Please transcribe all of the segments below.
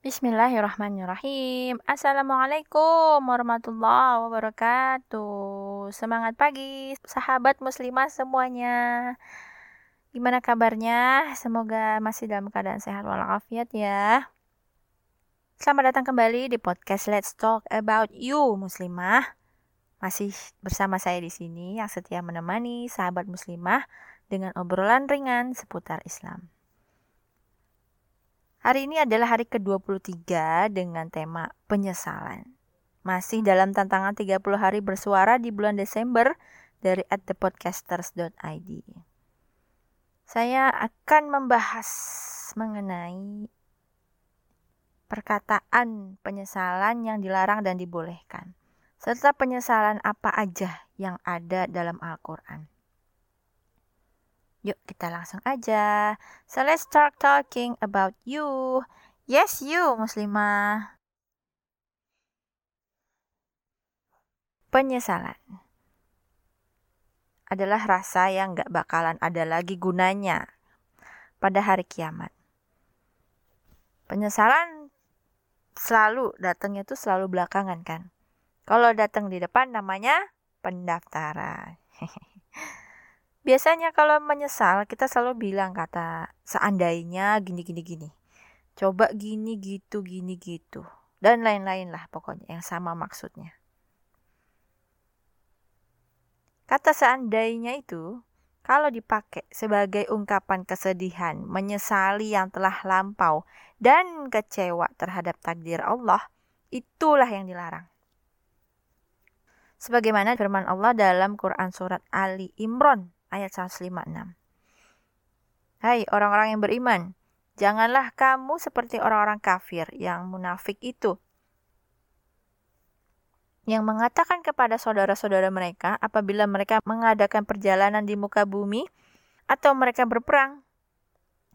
Bismillahirrahmanirrahim. Assalamualaikum warahmatullahi wabarakatuh. Semangat pagi, sahabat muslimah semuanya. Gimana kabarnya? Semoga masih dalam keadaan sehat walafiat ya. Selamat datang kembali di podcast Let's Talk About You muslimah. Masih bersama saya di sini yang setia menemani sahabat muslimah dengan obrolan ringan seputar Islam. Hari ini adalah hari ke-23 dengan tema penyesalan. Masih dalam tantangan 30 hari bersuara di bulan Desember dari at thepodcasters.id. Saya akan membahas mengenai perkataan penyesalan yang dilarang dan dibolehkan, serta penyesalan apa aja yang ada dalam Al-Quran. Yuk kita langsung aja. So let's start talking about you. Yes you muslimah. Penyesalan adalah rasa yang gak bakalan ada lagi gunanya pada hari kiamat. Penyesalan selalu datangnya tuh selalu belakangan kan. Kalau datang di depan namanya pendaftaran. Biasanya kalau menyesal kita selalu bilang kata seandainya gini gini gini. Coba gini gitu gini gitu dan lain-lain lah pokoknya yang sama maksudnya. Kata seandainya itu kalau dipakai sebagai ungkapan kesedihan, menyesali yang telah lampau dan kecewa terhadap takdir Allah, itulah yang dilarang. Sebagaimana firman Allah dalam Quran surat Ali Imran ayat 156. Hai orang-orang yang beriman, janganlah kamu seperti orang-orang kafir yang munafik itu. Yang mengatakan kepada saudara-saudara mereka apabila mereka mengadakan perjalanan di muka bumi atau mereka berperang.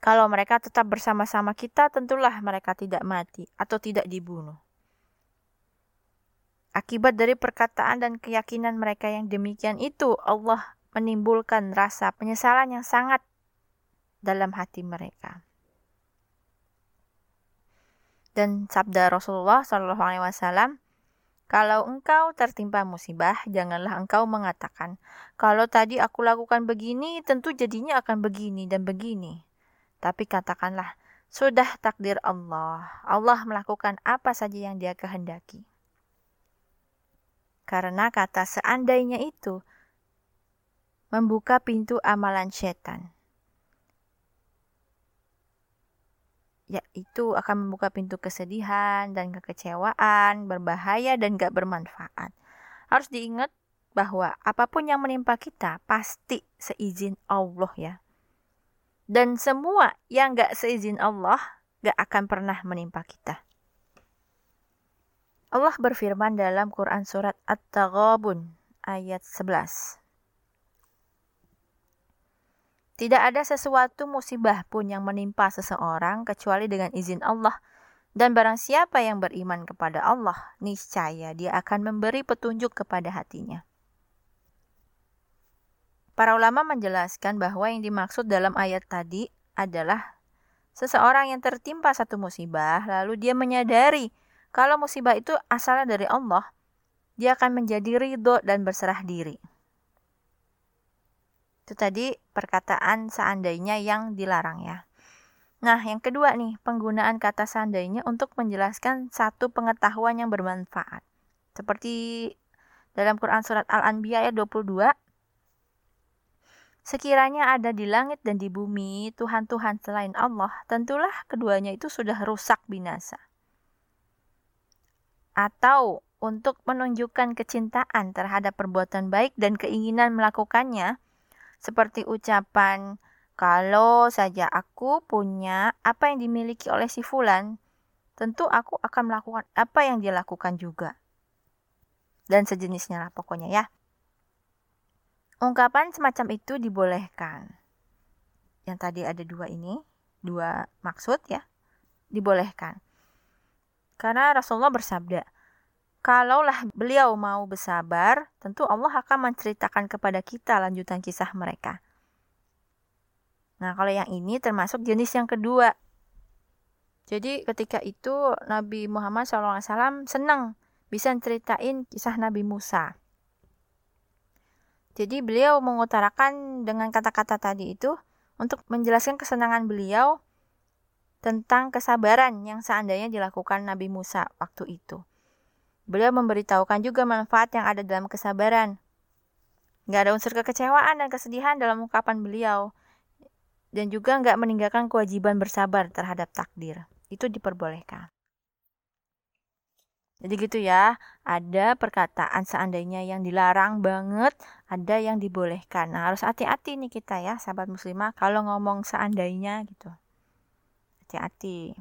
Kalau mereka tetap bersama-sama kita, tentulah mereka tidak mati atau tidak dibunuh. Akibat dari perkataan dan keyakinan mereka yang demikian itu, Allah menimbulkan rasa penyesalan yang sangat dalam hati mereka. Dan sabda Rasulullah Shallallahu Alaihi Wasallam, kalau engkau tertimpa musibah, janganlah engkau mengatakan, kalau tadi aku lakukan begini, tentu jadinya akan begini dan begini. Tapi katakanlah, sudah takdir Allah. Allah melakukan apa saja yang dia kehendaki. Karena kata seandainya itu membuka pintu amalan setan. Yaitu akan membuka pintu kesedihan dan kekecewaan, berbahaya dan gak bermanfaat. Harus diingat bahwa apa pun yang menimpa kita pasti seizin Allah ya. Dan semua yang gak seizin Allah gak akan pernah menimpa kita. Allah berfirman dalam Quran surat At-Taghabun ayat 11. Tidak ada sesuatu musibah pun yang menimpa seseorang kecuali dengan izin Allah. Dan barang siapa yang beriman kepada Allah, niscaya dia akan memberi petunjuk kepada hatinya. Para ulama menjelaskan bahwa yang dimaksud dalam ayat tadi adalah seseorang yang tertimpa satu musibah, lalu dia menyadari kalau musibah itu asalnya dari Allah, dia akan menjadi ridho dan berserah diri. Itu tadi perkataan seandainya yang dilarang ya. Nah, yang kedua nih, penggunaan kata seandainya untuk menjelaskan satu pengetahuan yang bermanfaat. Seperti dalam Quran surat Al-Anbiya ayat 22, Sekiranya ada di langit dan di bumi Tuhan-Tuhan selain Allah, tentulah keduanya itu sudah rusak binasa. Atau untuk menunjukkan kecintaan terhadap perbuatan baik dan keinginan melakukannya, seperti ucapan, kalau saja aku punya apa yang dimiliki oleh si Fulan, tentu aku akan melakukan apa yang dia lakukan juga. Dan sejenisnya lah pokoknya ya. Ungkapan semacam itu dibolehkan. Yang tadi ada dua ini, dua maksud ya, dibolehkan. Karena Rasulullah bersabda, Kalaulah beliau mau bersabar, tentu Allah akan menceritakan kepada kita lanjutan kisah mereka. Nah, kalau yang ini termasuk jenis yang kedua. Jadi ketika itu Nabi Muhammad SAW senang bisa ceritain kisah Nabi Musa. Jadi beliau mengutarakan dengan kata-kata tadi itu untuk menjelaskan kesenangan beliau tentang kesabaran yang seandainya dilakukan Nabi Musa waktu itu. Beliau memberitahukan juga manfaat yang ada dalam kesabaran. Nggak ada unsur kekecewaan dan kesedihan dalam ungkapan beliau. Dan juga nggak meninggalkan kewajiban bersabar terhadap takdir. Itu diperbolehkan. Jadi gitu ya, ada perkataan seandainya yang dilarang banget, ada yang dibolehkan. Nah, harus hati-hati nih kita ya, sahabat muslimah, kalau ngomong seandainya gitu. Hati-hati.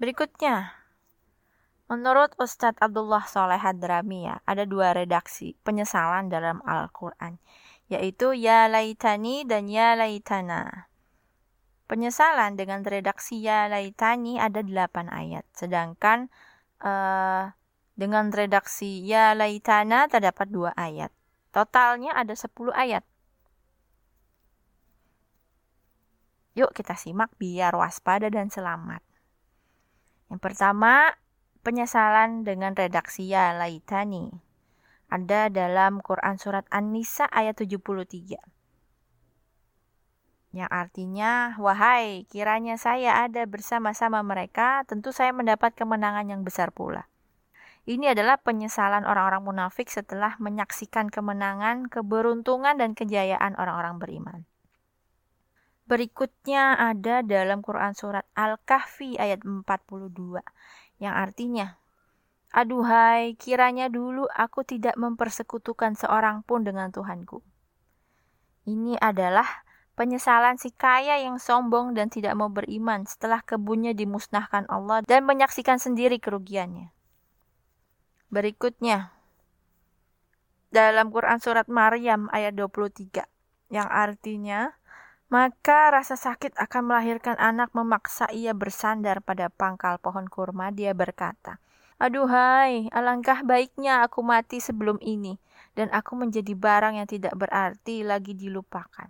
Berikutnya, menurut Ustadz Abdullah Soleh Hadrami ya, ada dua redaksi penyesalan dalam Al-Quran, yaitu Ya Laitani dan Ya Laitana. Penyesalan dengan redaksi Ya Laitani ada delapan ayat, sedangkan uh, dengan redaksi ya laitana terdapat dua ayat. Totalnya ada 10 ayat. Yuk kita simak biar waspada dan selamat. Yang pertama, penyesalan dengan redaksi ya laitani. Ada dalam Quran surat An-Nisa ayat 73 yang artinya, wahai kiranya saya ada bersama-sama mereka, tentu saya mendapat kemenangan yang besar pula. Ini adalah penyesalan orang-orang munafik setelah menyaksikan kemenangan, keberuntungan, dan kejayaan orang-orang beriman. Berikutnya ada dalam Quran Surat Al-Kahfi ayat 42, yang artinya, Aduhai, kiranya dulu aku tidak mempersekutukan seorang pun dengan Tuhanku. Ini adalah Penyesalan si kaya yang sombong dan tidak mau beriman setelah kebunnya dimusnahkan Allah dan menyaksikan sendiri kerugiannya. Berikutnya, dalam Quran Surat Maryam ayat 23, yang artinya, maka rasa sakit akan melahirkan anak memaksa ia bersandar pada pangkal pohon kurma. Dia berkata, Aduhai, alangkah baiknya aku mati sebelum ini, dan aku menjadi barang yang tidak berarti lagi dilupakan.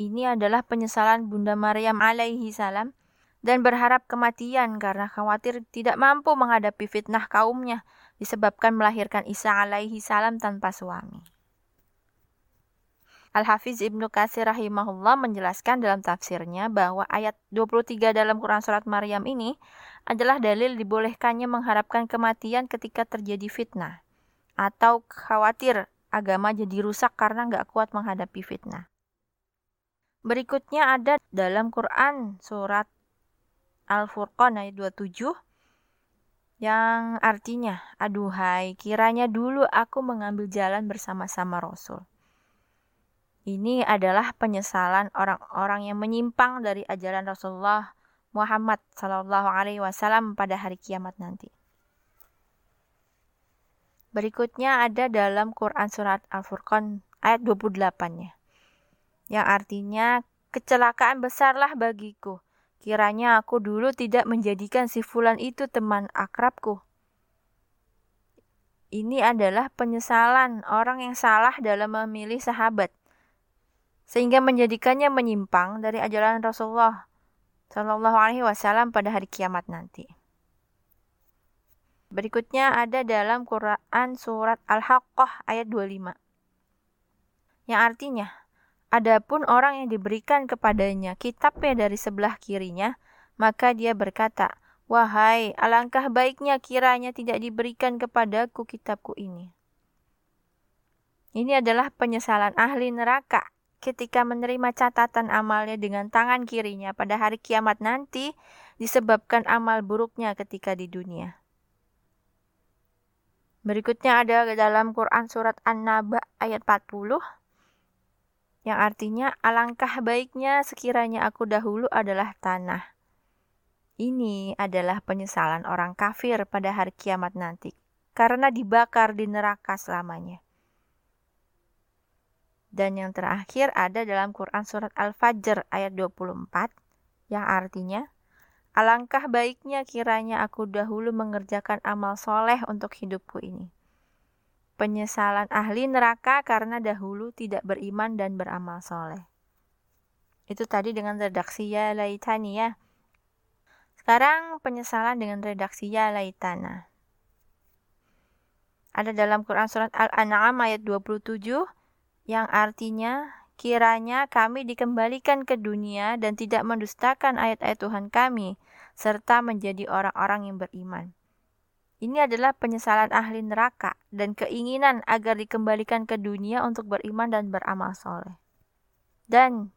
Ini adalah penyesalan Bunda Maryam alaihi salam dan berharap kematian karena khawatir tidak mampu menghadapi fitnah kaumnya disebabkan melahirkan Isa alaihi salam tanpa suami. Al-Hafiz Ibnu Katsir rahimahullah menjelaskan dalam tafsirnya bahwa ayat 23 dalam Quran Surat Maryam ini adalah dalil dibolehkannya mengharapkan kematian ketika terjadi fitnah atau khawatir agama jadi rusak karena nggak kuat menghadapi fitnah. Berikutnya ada dalam Quran surat Al-Furqan ayat 27 yang artinya, aduhai, kiranya dulu aku mengambil jalan bersama-sama Rasul. Ini adalah penyesalan orang-orang yang menyimpang dari ajaran Rasulullah Muhammad Sallallahu Alaihi Wasallam pada hari kiamat nanti. Berikutnya ada dalam Quran surat Al-Furqan ayat 28-nya yang artinya kecelakaan besarlah bagiku. Kiranya aku dulu tidak menjadikan si fulan itu teman akrabku. Ini adalah penyesalan orang yang salah dalam memilih sahabat, sehingga menjadikannya menyimpang dari ajaran Rasulullah Shallallahu Alaihi Wasallam pada hari kiamat nanti. Berikutnya ada dalam Quran surat Al-Haqqah ayat 25. Yang artinya, Adapun orang yang diberikan kepadanya kitabnya dari sebelah kirinya, maka dia berkata, Wahai, alangkah baiknya kiranya tidak diberikan kepadaku kitabku ini. Ini adalah penyesalan ahli neraka ketika menerima catatan amalnya dengan tangan kirinya pada hari kiamat nanti disebabkan amal buruknya ketika di dunia. Berikutnya ada dalam Quran surat An-Naba ayat 40 yang artinya alangkah baiknya sekiranya aku dahulu adalah tanah. Ini adalah penyesalan orang kafir pada hari kiamat nanti, karena dibakar di neraka selamanya. Dan yang terakhir ada dalam Quran Surat Al-Fajr ayat 24, yang artinya, Alangkah baiknya kiranya aku dahulu mengerjakan amal soleh untuk hidupku ini penyesalan ahli neraka karena dahulu tidak beriman dan beramal soleh. Itu tadi dengan redaksi ya laitani ya. Sekarang penyesalan dengan redaksi ya laitana. Ada dalam Quran surat Al-An'am ayat 27 yang artinya kiranya kami dikembalikan ke dunia dan tidak mendustakan ayat-ayat Tuhan kami serta menjadi orang-orang yang beriman. Ini adalah penyesalan ahli neraka dan keinginan agar dikembalikan ke dunia untuk beriman dan beramal soleh. Dan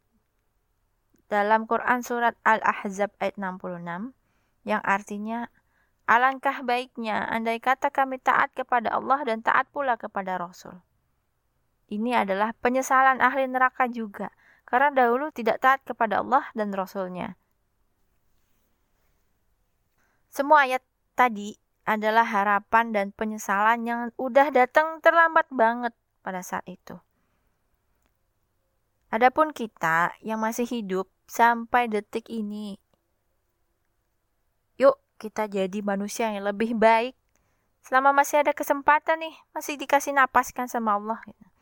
dalam Quran surat Al-Ahzab ayat 66 yang artinya alangkah baiknya andai kata kami taat kepada Allah dan taat pula kepada Rasul. Ini adalah penyesalan ahli neraka juga karena dahulu tidak taat kepada Allah dan Rasulnya. Semua ayat tadi adalah harapan dan penyesalan yang udah datang terlambat banget pada saat itu. Adapun kita yang masih hidup sampai detik ini, yuk kita jadi manusia yang lebih baik. Selama masih ada kesempatan nih, masih dikasih napas kan sama Allah. Gitu.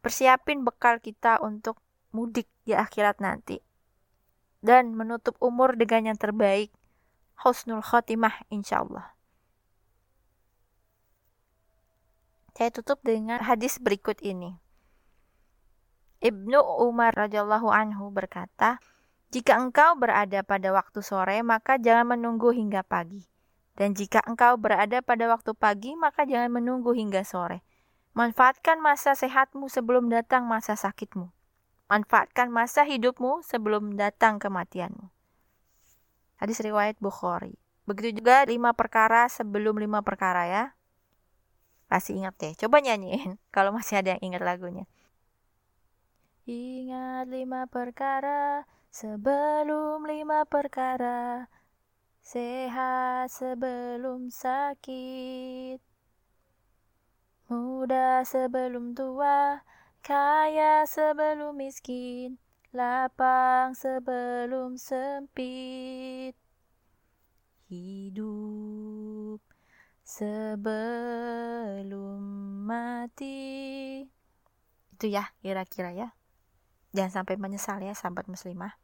Persiapin bekal kita untuk mudik di akhirat nanti. Dan menutup umur dengan yang terbaik husnul khotimah insyaallah. Saya tutup dengan hadis berikut ini. Ibnu Umar radhiyallahu anhu berkata, "Jika engkau berada pada waktu sore, maka jangan menunggu hingga pagi. Dan jika engkau berada pada waktu pagi, maka jangan menunggu hingga sore. Manfaatkan masa sehatmu sebelum datang masa sakitmu. Manfaatkan masa hidupmu sebelum datang kematianmu." Hadis riwayat Bukhari. Begitu juga lima perkara sebelum lima perkara ya. Pasti ingat deh. Coba nyanyiin kalau masih ada yang ingat lagunya. Ingat lima perkara sebelum lima perkara. Sehat sebelum sakit. Muda sebelum tua, kaya sebelum miskin lapang sebelum sempit. Hidup sebelum mati. Itu ya kira-kira ya. Jangan sampai menyesal ya sahabat muslimah.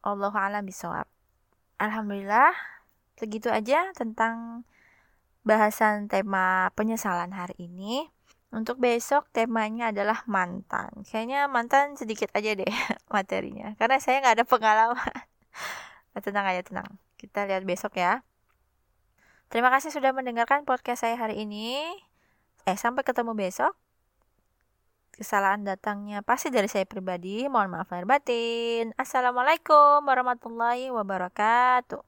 Allah alam bisawab Alhamdulillah segitu aja tentang bahasan tema penyesalan hari ini untuk besok temanya adalah mantan. Kayaknya mantan sedikit aja deh materinya. Karena saya nggak ada pengalaman. tenang aja, tenang. Kita lihat besok ya. Terima kasih sudah mendengarkan podcast saya hari ini. Eh, sampai ketemu besok. Kesalahan datangnya pasti dari saya pribadi. Mohon maaf lahir batin. Assalamualaikum warahmatullahi wabarakatuh.